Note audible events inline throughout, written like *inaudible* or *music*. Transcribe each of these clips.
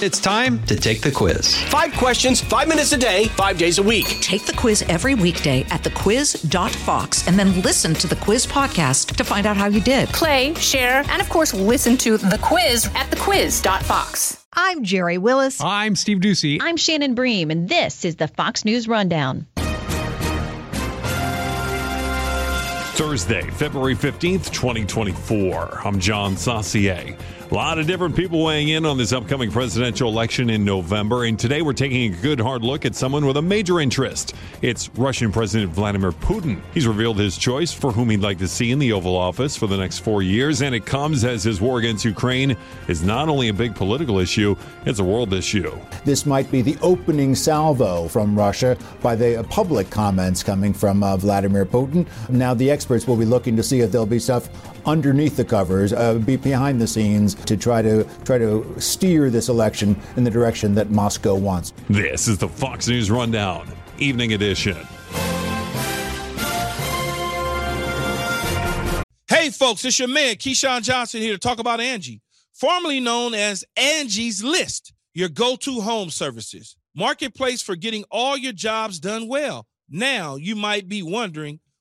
It's time to take the quiz. Five questions, five minutes a day, five days a week. Take the quiz every weekday at thequiz.fox and then listen to the quiz podcast to find out how you did. Play, share, and of course, listen to the quiz at thequiz.fox. I'm Jerry Willis. I'm Steve Doocy. I'm Shannon Bream, and this is the Fox News Rundown. Thursday, February 15th, 2024. I'm John Saucier. A lot of different people weighing in on this upcoming presidential election in November, and today we're taking a good hard look at someone with a major interest. It's Russian President Vladimir Putin. He's revealed his choice for whom he'd like to see in the Oval Office for the next four years, and it comes as his war against Ukraine is not only a big political issue, it's a world issue. This might be the opening salvo from Russia by the public comments coming from uh, Vladimir Putin. Now, the experts will be looking to see if there'll be stuff underneath the covers, uh, be behind the scenes to try to try to steer this election in the direction that Moscow wants. This is the Fox News Rundown, Evening Edition. Hey, folks, it's your man, Keyshawn Johnson, here to talk about Angie, formerly known as Angie's List, your go to home services. Marketplace for getting all your jobs done well. Now, you might be wondering,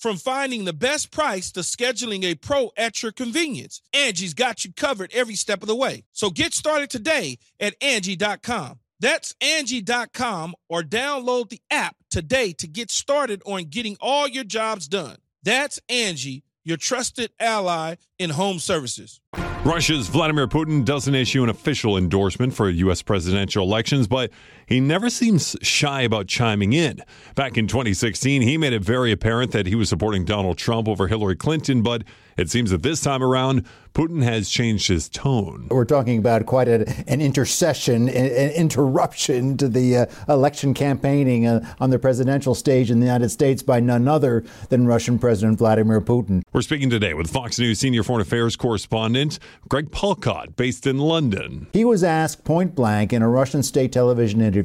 From finding the best price to scheduling a pro at your convenience, Angie's got you covered every step of the way. So get started today at Angie.com. That's Angie.com or download the app today to get started on getting all your jobs done. That's Angie, your trusted ally in home services. Russia's Vladimir Putin doesn't issue an official endorsement for U.S. presidential elections, but he never seems shy about chiming in. Back in 2016, he made it very apparent that he was supporting Donald Trump over Hillary Clinton, but it seems that this time around, Putin has changed his tone. We're talking about quite a, an intercession, an interruption to the uh, election campaigning uh, on the presidential stage in the United States by none other than Russian President Vladimir Putin. We're speaking today with Fox News senior foreign affairs correspondent Greg Palkot, based in London. He was asked point blank in a Russian state television interview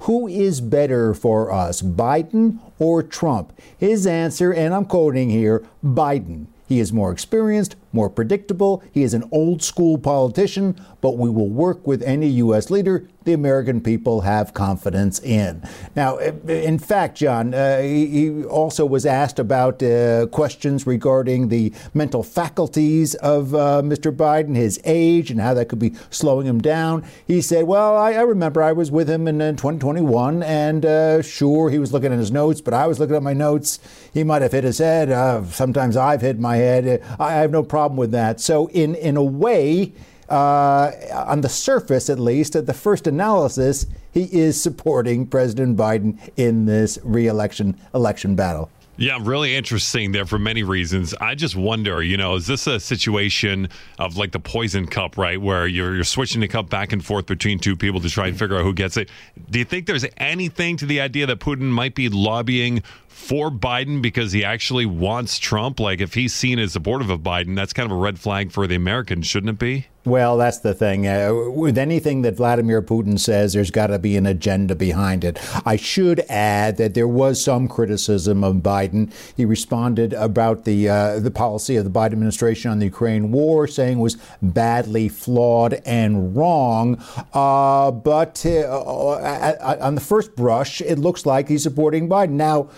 who is better for us, Biden or Trump? His answer, and I'm quoting here Biden. He is more experienced, more predictable. He is an old school politician, but we will work with any U.S. leader the American people have confidence in. Now, in fact, John, uh, he also was asked about uh, questions regarding the mental faculties of uh, Mr. Biden, his age, and how that could be slowing him down. He said, Well, I, I remember I was with him in 2021, and uh, sure, he was looking at his notes, but I was looking at my notes. He might have hit his head. Uh, sometimes I've hit my head. I have no problem with that. So, in, in a way, uh, on the surface at least, at the first analysis, he is supporting President Biden in this reelection election election battle. Yeah, really interesting there for many reasons. I just wonder, you know, is this a situation of like the poison cup, right, where you're you're switching the cup back and forth between two people to try and figure out who gets it? Do you think there's anything to the idea that Putin might be lobbying for Biden because he actually wants Trump? Like, if he's seen as supportive of Biden, that's kind of a red flag for the Americans, shouldn't it be? Well, that's the thing. Uh, with anything that Vladimir Putin says, there's got to be an agenda behind it. I should add that there was some criticism of Biden. He responded about the uh, the policy of the Biden administration on the Ukraine war, saying was badly flawed and wrong. Uh, but uh, on the first brush, it looks like he's supporting Biden now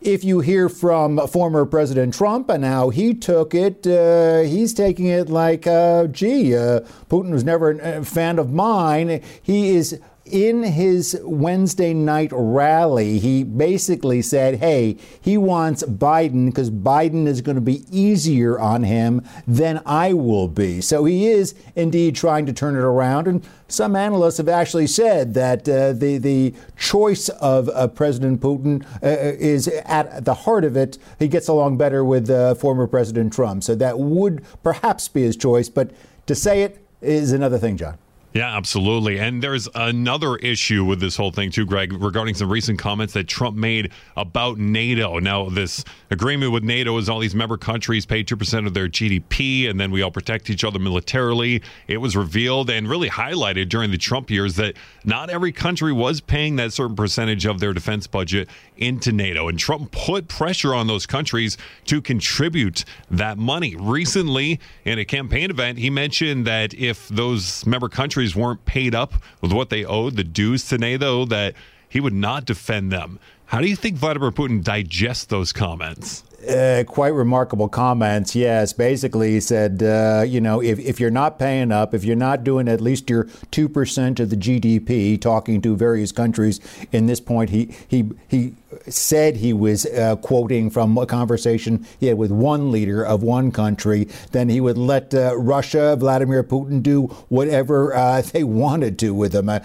if you hear from former President Trump and how he took it, uh, he's taking it like, uh, gee, uh, Putin was never a fan of mine. He is in his Wednesday night rally, he basically said, hey, he wants Biden because Biden is going to be easier on him than I will be. So he is indeed trying to turn it around. And some analysts have actually said that uh, the, the choice of uh, President Putin uh, is at the heart of it. He gets along better with uh, former President Trump. So that would perhaps be his choice. But to say it is another thing, John. Yeah, absolutely. And there's another issue with this whole thing, too, Greg, regarding some recent comments that Trump made about NATO. Now, this agreement with NATO is all these member countries pay 2% of their GDP, and then we all protect each other militarily. It was revealed and really highlighted during the Trump years that not every country was paying that certain percentage of their defense budget into NATO. And Trump put pressure on those countries to contribute that money. Recently, in a campaign event, he mentioned that if those member countries weren't paid up with what they owed, the dues to NATO, that he would not defend them. How do you think Vladimir Putin digests those comments? Uh, quite remarkable comments. Yes, basically he said, uh, you know, if, if you're not paying up, if you're not doing at least your two percent of the GDP, talking to various countries. In this point, he he he said he was uh, quoting from a conversation he had with one leader of one country. Then he would let uh, Russia, Vladimir Putin, do whatever uh, *laughs* they wanted to with him. Uh,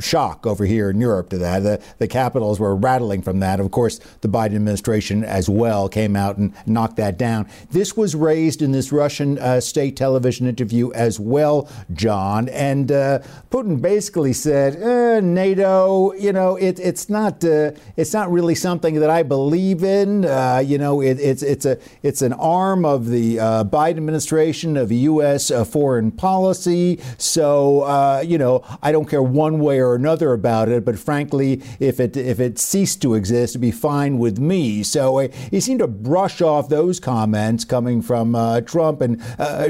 shock over here in Europe to that. The, the capitals were rattling from that. Of course, the Biden administration as well came out and knocked that down. This was raised in this Russian uh, state television interview as well, John. And uh, Putin basically said, eh, NATO, you know, it, it's not it's not really something that I believe in. Uh, you know, it, it's it's a it's an arm of the uh, Biden administration of U.S. Uh, foreign policy. So uh, you know, I don't care one way or another about it. But frankly, if it if it ceased to exist, it'd be fine with me. So uh, he seemed to brush off those comments coming from Trump and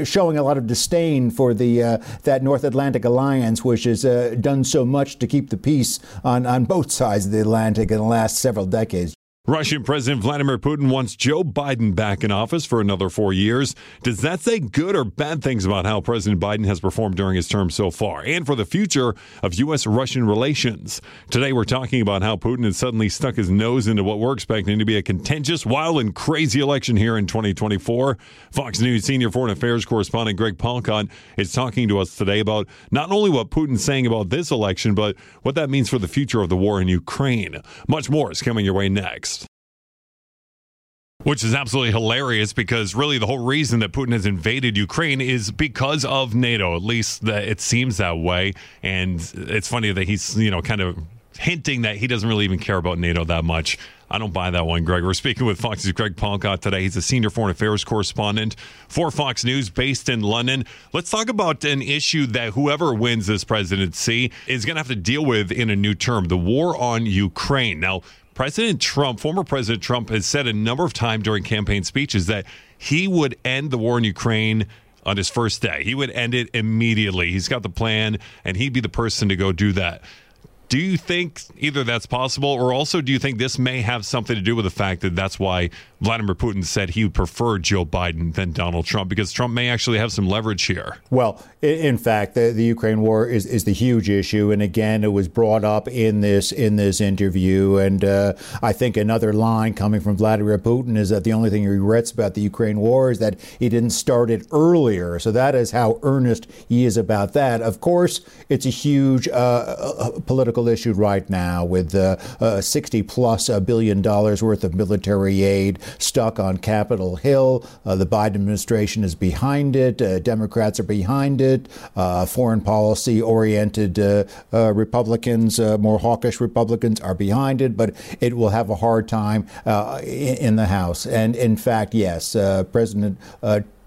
showing a lot of disdain for the that North Atlantic alliance, which has done so much to keep the peace on on both sides of the Atlantic in the last several decades. Russian President Vladimir Putin wants Joe Biden back in office for another four years. Does that say good or bad things about how President Biden has performed during his term so far and for the future of U.S. Russian relations? Today, we're talking about how Putin has suddenly stuck his nose into what we're expecting to be a contentious, wild, and crazy election here in 2024. Fox News senior foreign affairs correspondent Greg Palkot is talking to us today about not only what Putin's saying about this election, but what that means for the future of the war in Ukraine. Much more is coming your way next. Which is absolutely hilarious because really the whole reason that Putin has invaded Ukraine is because of NATO. At least it seems that way. And it's funny that he's, you know, kind of hinting that he doesn't really even care about NATO that much. I don't buy that one, Greg. We're speaking with Fox's Greg Palkot today. He's a senior foreign affairs correspondent for Fox News based in London. Let's talk about an issue that whoever wins this presidency is going to have to deal with in a new term the war on Ukraine. Now, President Trump, former President Trump, has said a number of times during campaign speeches that he would end the war in Ukraine on his first day. He would end it immediately. He's got the plan, and he'd be the person to go do that. Do you think either that's possible, or also do you think this may have something to do with the fact that that's why Vladimir Putin said he would prefer Joe Biden than Donald Trump because Trump may actually have some leverage here? Well, in fact, the, the Ukraine war is, is the huge issue, and again, it was brought up in this in this interview. And uh, I think another line coming from Vladimir Putin is that the only thing he regrets about the Ukraine war is that he didn't start it earlier. So that is how earnest he is about that. Of course, it's a huge uh, uh political political issue right now with uh, uh, 60 plus a billion dollars worth of military aid stuck on Capitol Hill. Uh, the Biden administration is behind it. Uh, Democrats are behind it. Uh, foreign policy oriented uh, Republicans, more hawkish Republicans, are behind it, but it will have a hard time in, in, the House. And in fact, yes, President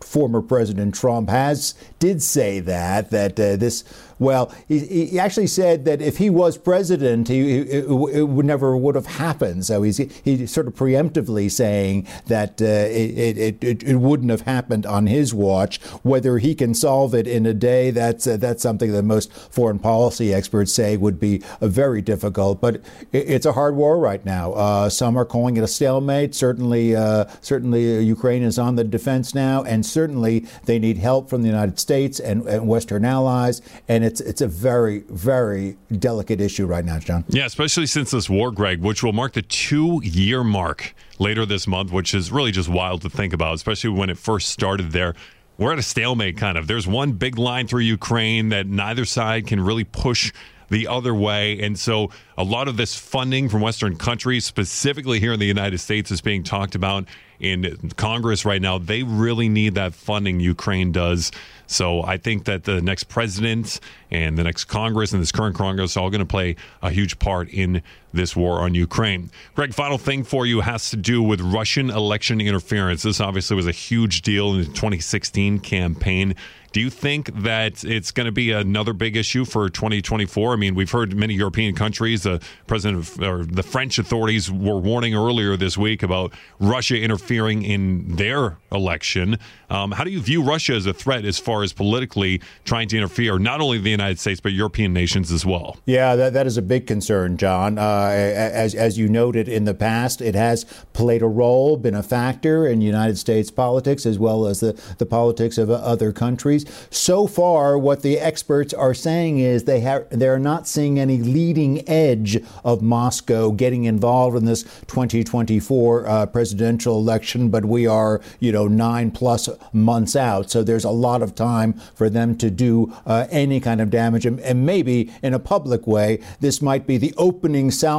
former President Trump has did say that that uh, this well, he, he, actually said that if he was president, he, it, it would never would have happened. So he's he sort of preemptively saying that uh, it, it, it, wouldn't have happened on his watch. Whether he can solve it in a day, that's uh, that's something that most foreign policy experts say would be uh, very difficult. But it's a hard war right now. Uh, some are calling it a stalemate. Certainly, uh, certainly Ukraine is on the defense now, and certainly they need help from the United States and, and Western allies. And it's it's a very very delicate issue right now, John. Yeah, especially since this war, Greg, which will mark the two year mark later this month, which is really just wild to think about, especially when it first started there. We're at a stalemate, kind of. There's one big line through Ukraine that neither side can really push the other way. And so a lot of this funding from Western countries, specifically here in the United States, is being talked about in Congress right now. They really need that funding, Ukraine does. So I think that the next president and the next Congress and this current Congress are all going to play a huge part in this war on Ukraine. Greg, final thing for you has to do with Russian election interference. This obviously was a huge deal in the 2016 campaign. Do you think that it's going to be another big issue for 2024? I mean, we've heard many European countries, the president of, or the French authorities were warning earlier this week about Russia interfering in their election. Um, how do you view Russia as a threat as far as politically trying to interfere, not only the United States, but European nations as well? Yeah, that, that is a big concern, John. Uh, as, as you noted in the past, it has played a role, been a factor in United States politics as well as the, the politics of other countries. So far, what the experts are saying is they have they're not seeing any leading edge of Moscow getting involved in this 2024 uh, presidential election, but we are, you know, nine plus months out. So there's a lot of time for them to do uh, any kind of damage. And, and, maybe in a public way, this might be the opening salvo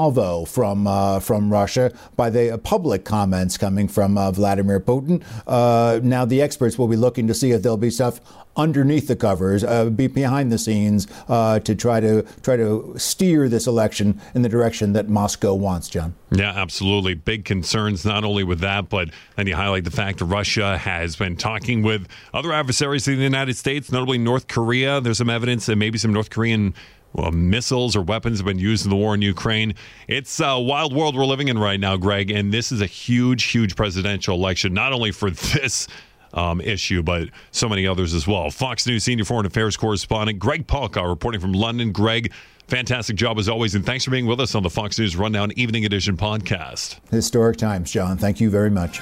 from, uh, from Russia by the public comments coming from uh, Vladimir Putin. Uh, now, the experts will be looking to see if there'll be stuff underneath the covers, uh, be behind the scenes to try to try to steer this election in the direction that Moscow wants, John. Yeah, absolutely. Big concerns not only with that, but then you highlight the fact that Russia has been talking with other adversaries in the United States, notably North Korea. There's some evidence that maybe some North Korean well, missiles or weapons have been used in the war in Ukraine. It's a wild world we're living in right now, Greg, and this is a huge, huge presidential election, not only for *laughs* this um, issue, but so many others as well. Fox News senior foreign affairs correspondent Greg Palkot reporting from London. Greg, fantastic job as always, and thanks for being with us on the Fox News Rundown Evening Edition podcast. Historic times, John. Thank you very much.